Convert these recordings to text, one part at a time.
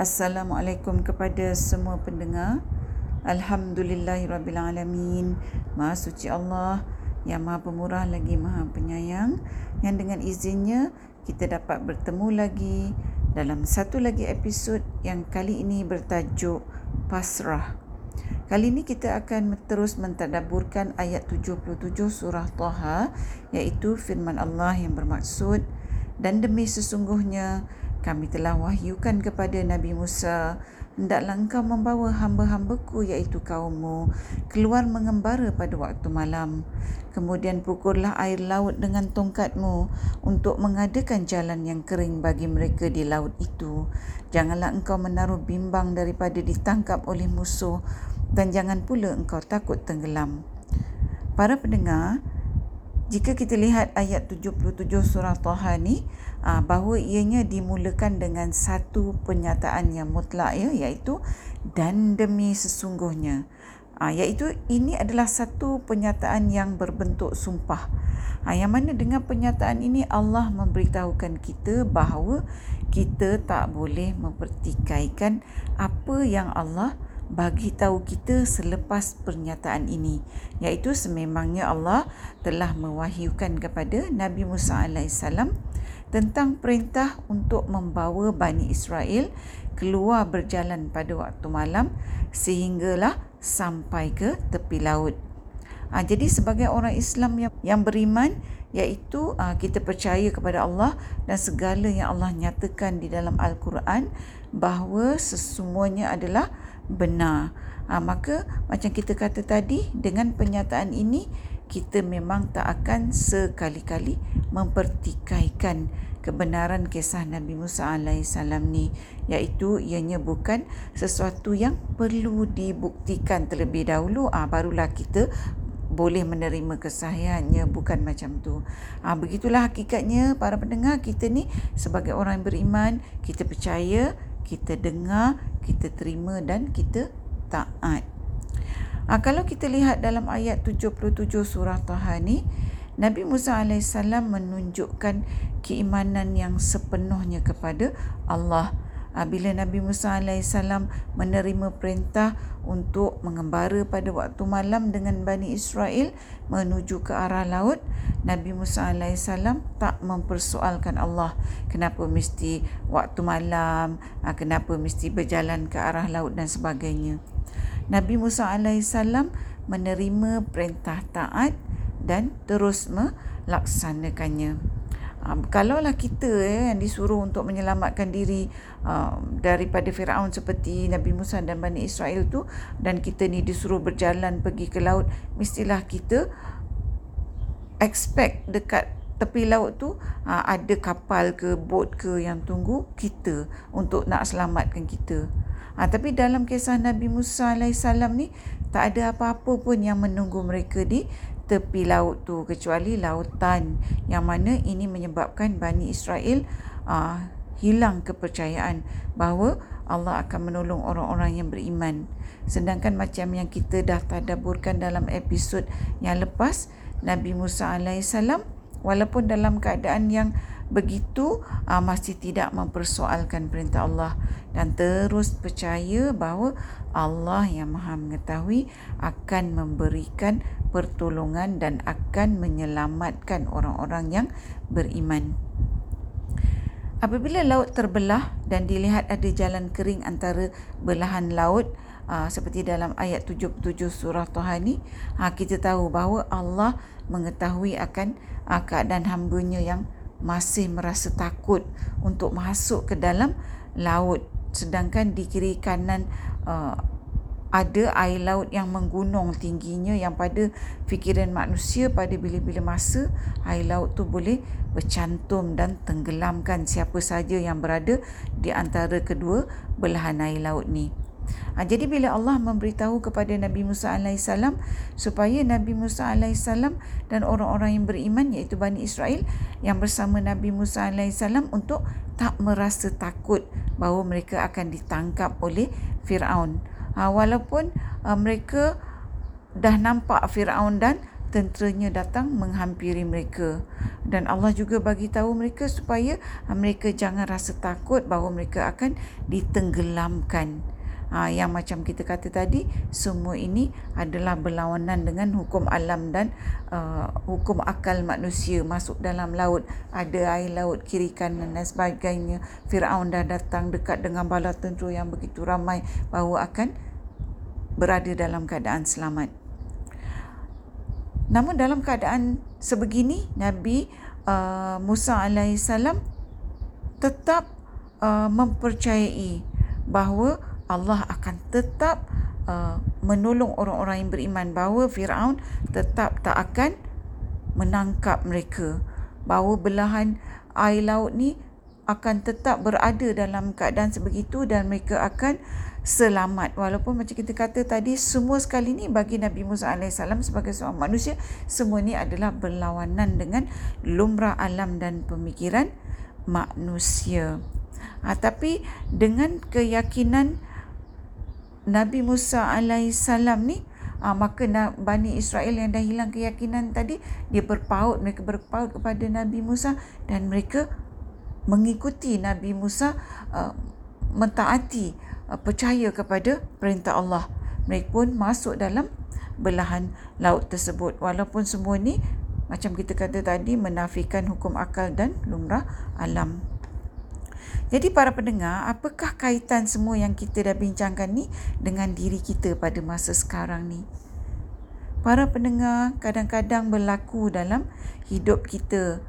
Assalamualaikum kepada semua pendengar. Alhamdulillahirabbilalamin. Maha suci Allah yang Maha Pemurah lagi Maha Penyayang yang dengan izinnya kita dapat bertemu lagi dalam satu lagi episod yang kali ini bertajuk Pasrah. Kali ini kita akan terus mentadaburkan ayat 77 surah Taha iaitu firman Allah yang bermaksud dan demi sesungguhnya kami telah wahyukan kepada Nabi Musa, hendaklah engkau membawa hamba-hambaku iaitu kaummu keluar mengembara pada waktu malam. Kemudian pukullah air laut dengan tongkatmu untuk mengadakan jalan yang kering bagi mereka di laut itu. Janganlah engkau menaruh bimbang daripada ditangkap oleh musuh dan jangan pula engkau takut tenggelam. Para pendengar, jika kita lihat ayat 77 surah Taha ni ah, bahawa ianya dimulakan dengan satu pernyataan yang mutlak ya iaitu dan demi sesungguhnya. Ah, iaitu ini adalah satu pernyataan yang berbentuk sumpah. Ah, yang mana dengan pernyataan ini Allah memberitahukan kita bahawa kita tak boleh mempertikaikan apa yang Allah bagi tahu kita selepas pernyataan ini iaitu sememangnya Allah telah mewahyukan kepada Nabi Musa alaihissalam tentang perintah untuk membawa Bani Israel keluar berjalan pada waktu malam sehinggalah sampai ke tepi laut. Ha, jadi sebagai orang Islam yang, yang beriman iaitu ha, kita percaya kepada Allah dan segala yang Allah nyatakan di dalam Al-Quran bahawa sesemuanya adalah benar. Ha, maka macam kita kata tadi dengan pernyataan ini kita memang tak akan sekali-kali mempertikaikan kebenaran kisah Nabi Musa alaihissalam ni iaitu ianya bukan sesuatu yang perlu dibuktikan terlebih dahulu ah barulah kita boleh menerima kesahihannya bukan macam tu. Ah begitulah hakikatnya para pendengar kita ni sebagai orang beriman kita percaya kita dengar, kita terima dan kita taat. Ha, kalau kita lihat dalam ayat 77 surah Taha ni, Nabi Musa AS menunjukkan keimanan yang sepenuhnya kepada Allah bila Nabi Musa AS menerima perintah untuk mengembara pada waktu malam dengan Bani Israel menuju ke arah laut, Nabi Musa AS tak mempersoalkan Allah kenapa mesti waktu malam, ah, kenapa mesti berjalan ke arah laut dan sebagainya. Nabi Musa AS menerima perintah taat dan terus melaksanakannya. Um, kalaulah kita eh, yang disuruh untuk menyelamatkan diri um, daripada Firaun seperti Nabi Musa dan Bani Israel tu dan kita ni disuruh berjalan pergi ke laut mestilah kita expect dekat tepi laut tu uh, ada kapal ke bot ke yang tunggu kita untuk nak selamatkan kita. Ha, tapi dalam kisah Nabi Musa AS ni tak ada apa-apa pun yang menunggu mereka di tepi laut tu kecuali lautan yang mana ini menyebabkan Bani Israel uh, hilang kepercayaan bahawa Allah akan menolong orang-orang yang beriman. Sedangkan macam yang kita dah tadaburkan dalam episod yang lepas, Nabi Musa alaihissalam walaupun dalam keadaan yang begitu uh, masih tidak mempersoalkan perintah Allah dan terus percaya bahawa Allah yang Maha mengetahui akan memberikan pertolongan dan akan menyelamatkan orang-orang yang beriman. Apabila laut terbelah dan dilihat ada jalan kering antara belahan laut ah, seperti dalam ayat 77 surah Tuhan ni, aa, ah, kita tahu bahawa Allah mengetahui akan ah, keadaan hambanya yang masih merasa takut untuk masuk ke dalam laut sedangkan di kiri kanan ada air laut yang menggunung tingginya yang pada fikiran manusia pada bila-bila masa air laut tu boleh bercantum dan tenggelamkan siapa saja yang berada di antara kedua belahan air laut ni. Ha, jadi bila Allah memberitahu kepada Nabi Musa AS supaya Nabi Musa AS dan orang-orang yang beriman iaitu Bani Israel yang bersama Nabi Musa AS untuk tak merasa takut bahawa mereka akan ditangkap oleh Fir'aun ha, walaupun uh, mereka dah nampak Firaun dan tenteranya datang menghampiri mereka. Dan Allah juga bagi tahu mereka supaya mereka jangan rasa takut bahawa mereka akan ditenggelamkan ha, yang macam kita kata tadi semua ini adalah berlawanan dengan hukum alam dan uh, hukum akal manusia masuk dalam laut. Ada air laut kiri kanan dan sebagainya. Firaun dah datang dekat dengan bala tentera yang begitu ramai bahawa akan berada dalam keadaan selamat. Namun dalam keadaan sebegini Nabi uh, Musa alaihissalam tetap uh, mempercayai bahawa Allah akan tetap uh, menolong orang-orang yang beriman. Bahawa Firaun tetap tak akan menangkap mereka. Bahawa belahan air laut ni akan tetap berada dalam keadaan sebegitu dan mereka akan selamat. Walaupun macam kita kata tadi semua sekali ni bagi Nabi Musa AS sebagai seorang manusia semua ni adalah berlawanan dengan lumrah alam dan pemikiran manusia. Ha, tapi dengan keyakinan Nabi Musa alaihissalam ni uh, maka Bani Israel yang dah hilang keyakinan tadi dia berpaut mereka berpaut kepada Nabi Musa dan mereka mengikuti Nabi Musa uh, mentaati uh, percaya kepada perintah Allah. Mereka pun masuk dalam belahan laut tersebut. Walaupun semua ni macam kita kata tadi menafikan hukum akal dan lumrah alam jadi para pendengar, apakah kaitan semua yang kita dah bincangkan ni dengan diri kita pada masa sekarang ni? Para pendengar kadang-kadang berlaku dalam hidup kita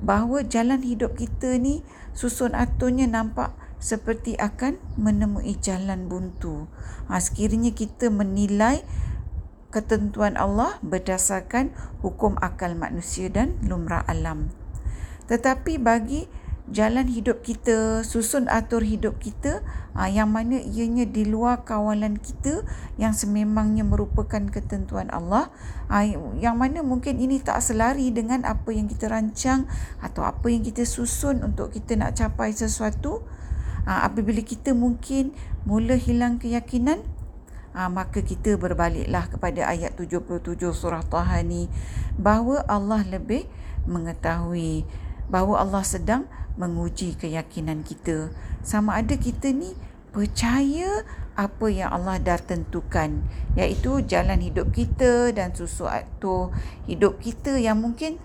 bahawa jalan hidup kita ni susun aturnya nampak seperti akan menemui jalan buntu. Ha, sekiranya kita menilai ketentuan Allah berdasarkan hukum akal manusia dan lumrah alam. Tetapi bagi jalan hidup kita, susun atur hidup kita ah, yang mana ianya di luar kawalan kita yang sememangnya merupakan ketentuan Allah. Ah, yang mana mungkin ini tak selari dengan apa yang kita rancang atau apa yang kita susun untuk kita nak capai sesuatu. Ah, apabila kita mungkin mula hilang keyakinan aa, maka kita berbaliklah kepada ayat 77 surah Taha ni bahawa Allah lebih mengetahui bahawa Allah sedang menguji keyakinan kita. Sama ada kita ni percaya apa yang Allah dah tentukan iaitu jalan hidup kita dan susu atur hidup kita yang mungkin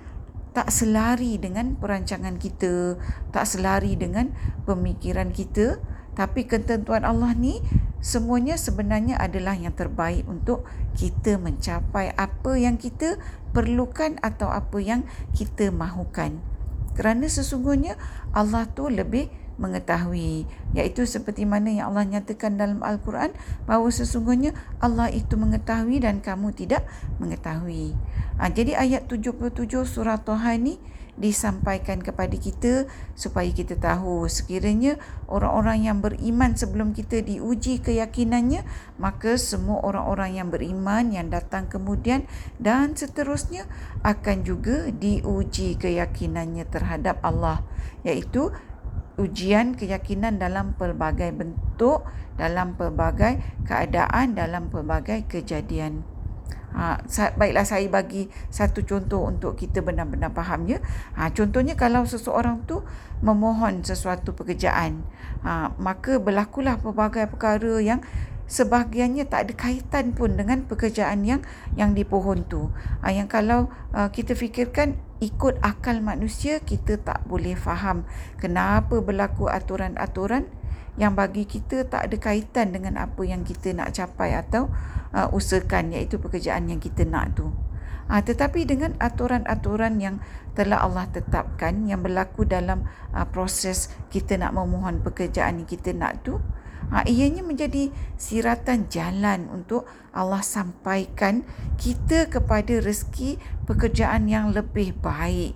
tak selari dengan perancangan kita tak selari dengan pemikiran kita. Tapi ketentuan Allah ni semuanya sebenarnya adalah yang terbaik untuk kita mencapai apa yang kita perlukan atau apa yang kita mahukan kerana sesungguhnya Allah tu lebih mengetahui iaitu seperti mana yang Allah nyatakan dalam al-Quran bahawa sesungguhnya Allah itu mengetahui dan kamu tidak mengetahui. Ha, jadi ayat 77 surah Tuhan ni disampaikan kepada kita supaya kita tahu sekiranya orang-orang yang beriman sebelum kita diuji keyakinannya maka semua orang-orang yang beriman yang datang kemudian dan seterusnya akan juga diuji keyakinannya terhadap Allah iaitu ujian keyakinan dalam pelbagai bentuk dalam pelbagai keadaan dalam pelbagai kejadian Ha, baiklah saya bagi satu contoh untuk kita benar-benar faham ya. Ha, contohnya kalau seseorang tu memohon sesuatu pekerjaan, ha, maka berlakulah pelbagai perkara yang sebahagiannya tak ada kaitan pun dengan pekerjaan yang yang dipohon tu. Ha, yang kalau uh, kita fikirkan ikut akal manusia kita tak boleh faham kenapa berlaku aturan-aturan yang bagi kita tak ada kaitan dengan apa yang kita nak capai atau uh, usahakan iaitu pekerjaan yang kita nak tu. Uh, tetapi dengan aturan-aturan yang telah Allah tetapkan yang berlaku dalam uh, proses kita nak memohon pekerjaan yang kita nak tu, uh, ianya menjadi siratan jalan untuk Allah sampaikan kita kepada rezeki pekerjaan yang lebih baik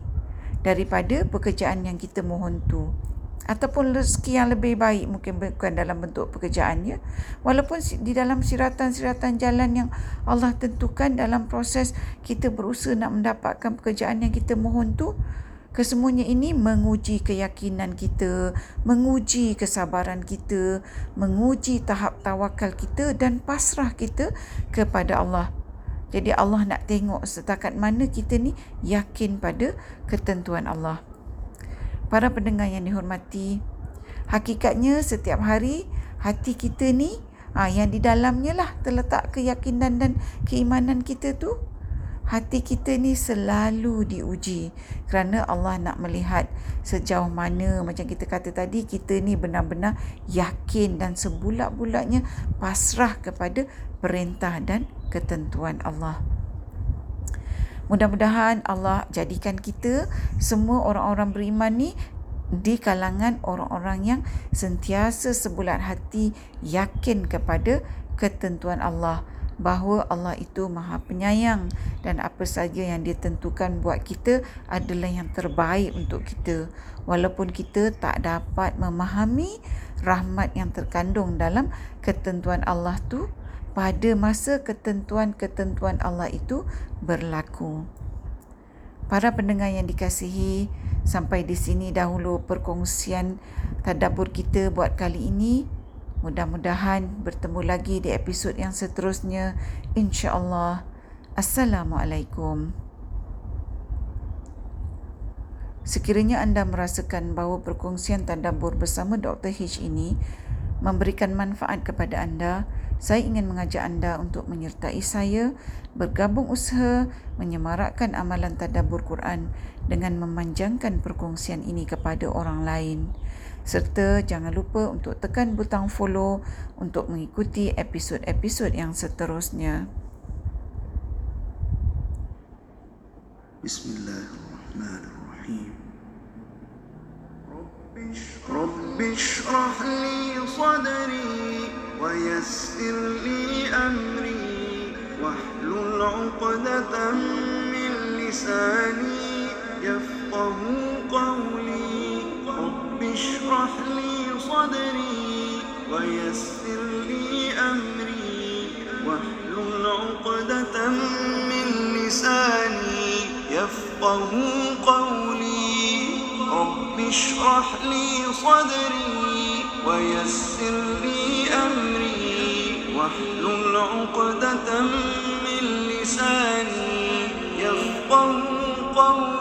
daripada pekerjaan yang kita mohon tu. Ataupun rezeki yang lebih baik mungkin bukan dalam bentuk pekerjaannya. Walaupun di dalam siratan-siratan jalan yang Allah tentukan dalam proses kita berusaha nak mendapatkan pekerjaan yang kita mohon tu kesemuanya ini menguji keyakinan kita menguji kesabaran kita menguji tahap tawakal kita dan pasrah kita kepada Allah Jadi Allah nak tengok setakat mana kita ni yakin pada ketentuan Allah. Para pendengar yang dihormati, hakikatnya setiap hari hati kita ni ha, yang di dalamnya lah terletak keyakinan dan keimanan kita tu hati kita ni selalu diuji kerana Allah nak melihat sejauh mana macam kita kata tadi kita ni benar-benar yakin dan sebulat-bulatnya pasrah kepada perintah dan ketentuan Allah. Mudah-mudahan Allah jadikan kita semua orang-orang beriman ni di kalangan orang-orang yang sentiasa sebulat hati yakin kepada ketentuan Allah bahawa Allah itu Maha Penyayang dan apa saja yang dia tentukan buat kita adalah yang terbaik untuk kita walaupun kita tak dapat memahami rahmat yang terkandung dalam ketentuan Allah tu pada masa ketentuan-ketentuan Allah itu berlaku. Para pendengar yang dikasihi, sampai di sini dahulu perkongsian tadabbur kita buat kali ini. Mudah-mudahan bertemu lagi di episod yang seterusnya. InsyaAllah. Assalamualaikum. Sekiranya anda merasakan bahawa perkongsian tadabbur bersama Dr. H ini memberikan manfaat kepada anda, saya ingin mengajak anda untuk menyertai saya bergabung usaha menyemarakkan amalan tadabbur Quran dengan memanjangkan perkongsian ini kepada orang lain serta jangan lupa untuk tekan butang follow untuk mengikuti episod-episod yang seterusnya. Bismillahirrahmanirrahim. Rabbi shrah li sadri wa yassir li amri wahlul 'uqdatam min lisani yafqahu qawli اشرح لي صدري ويسر لي أمري واحلل عقدة من لساني يفقه قولي. رب اشرح لي صدري ويسر لي أمري واحلل عقدة من لساني يفقه قولي.